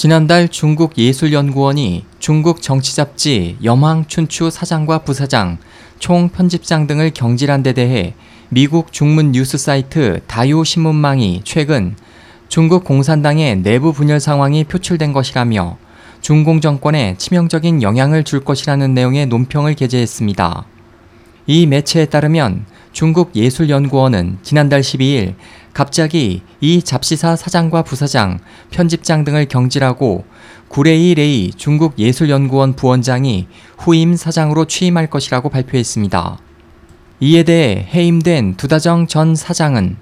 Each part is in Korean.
지난달 중국 예술연구원이 중국 정치 잡지 염황춘추 사장과 부사장, 총 편집장 등을 경질한 데 대해 미국 중문 뉴스 사이트 다요 신문망이 최근 중국 공산당의 내부 분열 상황이 표출된 것이라며 중공 정권에 치명적인 영향을 줄 것이라는 내용의 논평을 게재했습니다. 이 매체에 따르면 중국 예술연구원은 지난달 12일 갑자기 이 잡지사 사장과 부사장, 편집장 등을 경질하고 구레이 레이 중국 예술연구원 부원장이 후임 사장으로 취임할 것이라고 발표했습니다. 이에 대해 해임된 두다정 전 사장은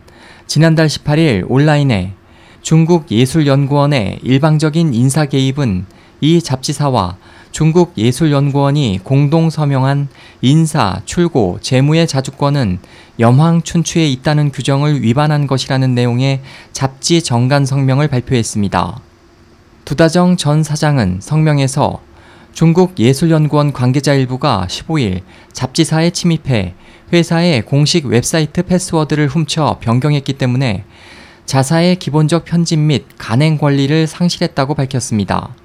지난달 18일 온라인에 중국 예술연구원의 일방적인 인사 개입은 이 잡지사와 중국 예술연구원이 공동 서명한 인사, 출고, 재무의 자주권은 염황춘추에 있다는 규정을 위반한 것이라는 내용의 잡지 정간 성명을 발표했습니다. 두다정 전 사장은 성명에서 중국 예술연구원 관계자 일부가 15일 잡지사에 침입해 회사의 공식 웹사이트 패스워드를 훔쳐 변경했기 때문에 자사의 기본적 편집 및 간행 권리를 상실했다고 밝혔습니다.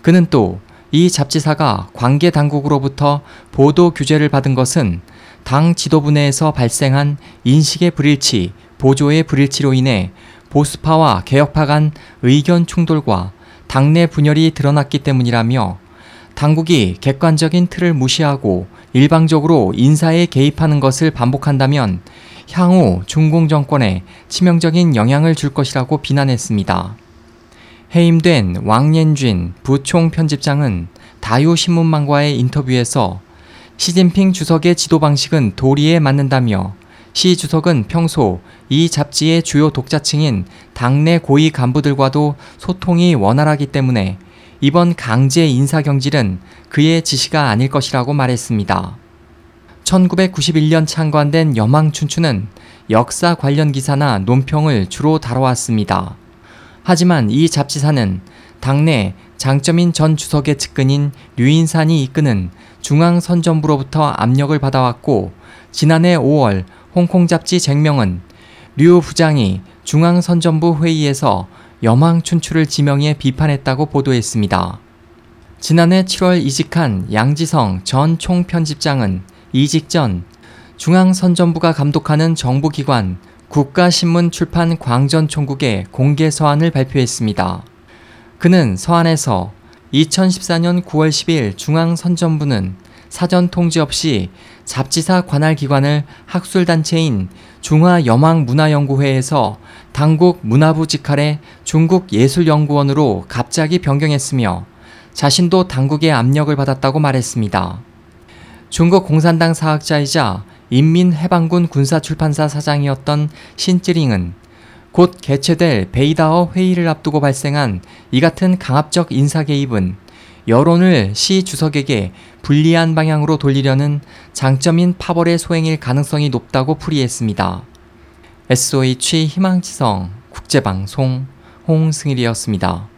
그는 또 이 잡지사가 관계 당국으로부터 보도 규제를 받은 것은 당 지도부 내에서 발생한 인식의 불일치, 보조의 불일치로 인해 보수파와 개혁파 간 의견 충돌과 당내 분열이 드러났기 때문이라며 당국이 객관적인 틀을 무시하고 일방적으로 인사에 개입하는 것을 반복한다면 향후 중공 정권에 치명적인 영향을 줄 것이라고 비난했습니다. 해임된 왕옌쥔 부총 편집장은 다요 신문망과의 인터뷰에서 시진핑 주석의 지도 방식은 도리에 맞는다며 시 주석은 평소 이 잡지의 주요 독자층인 당내 고위 간부들과도 소통이 원활하기 때문에 이번 강제 인사 경질은 그의 지시가 아닐 것이라고 말했습니다. 1991년 창관된 여망춘추는 역사 관련 기사나 논평을 주로 다뤄왔습니다. 하지만 이 잡지사는 당내 장점인 전 주석의 측근인 류인산이 이끄는 중앙선전부로부터 압력을 받아왔고 지난해 5월 홍콩 잡지 쟁명은 류 부장이 중앙선전부 회의에서 여망춘추를 지명해 비판했다고 보도했습니다. 지난해 7월 이직한 양지성 전 총편집장은 이직 전 중앙선전부가 감독하는 정부기관 국가신문 출판 광전 총국에 공개 서한을 발표했습니다. 그는 서한에서 2014년 9월 10일 중앙선전부는 사전 통지 없이 잡지사 관할 기관을 학술단체인 중화여망문화연구회에서 당국 문화부 직할의 중국예술연구원으로 갑자기 변경했으며 자신도 당국의 압력을 받았다고 말했습니다. 중국 공산당 사학자이자 인민해방군 군사출판사 사장이었던 신찌링은 곧 개최될 베이다어 회의를 앞두고 발생한 이 같은 강압적 인사 개입은 여론을 시 주석에게 불리한 방향으로 돌리려는 장점인 파벌의 소행일 가능성이 높다고 풀이했습니다. SOH 희망지성 국제방송 홍승일이었습니다.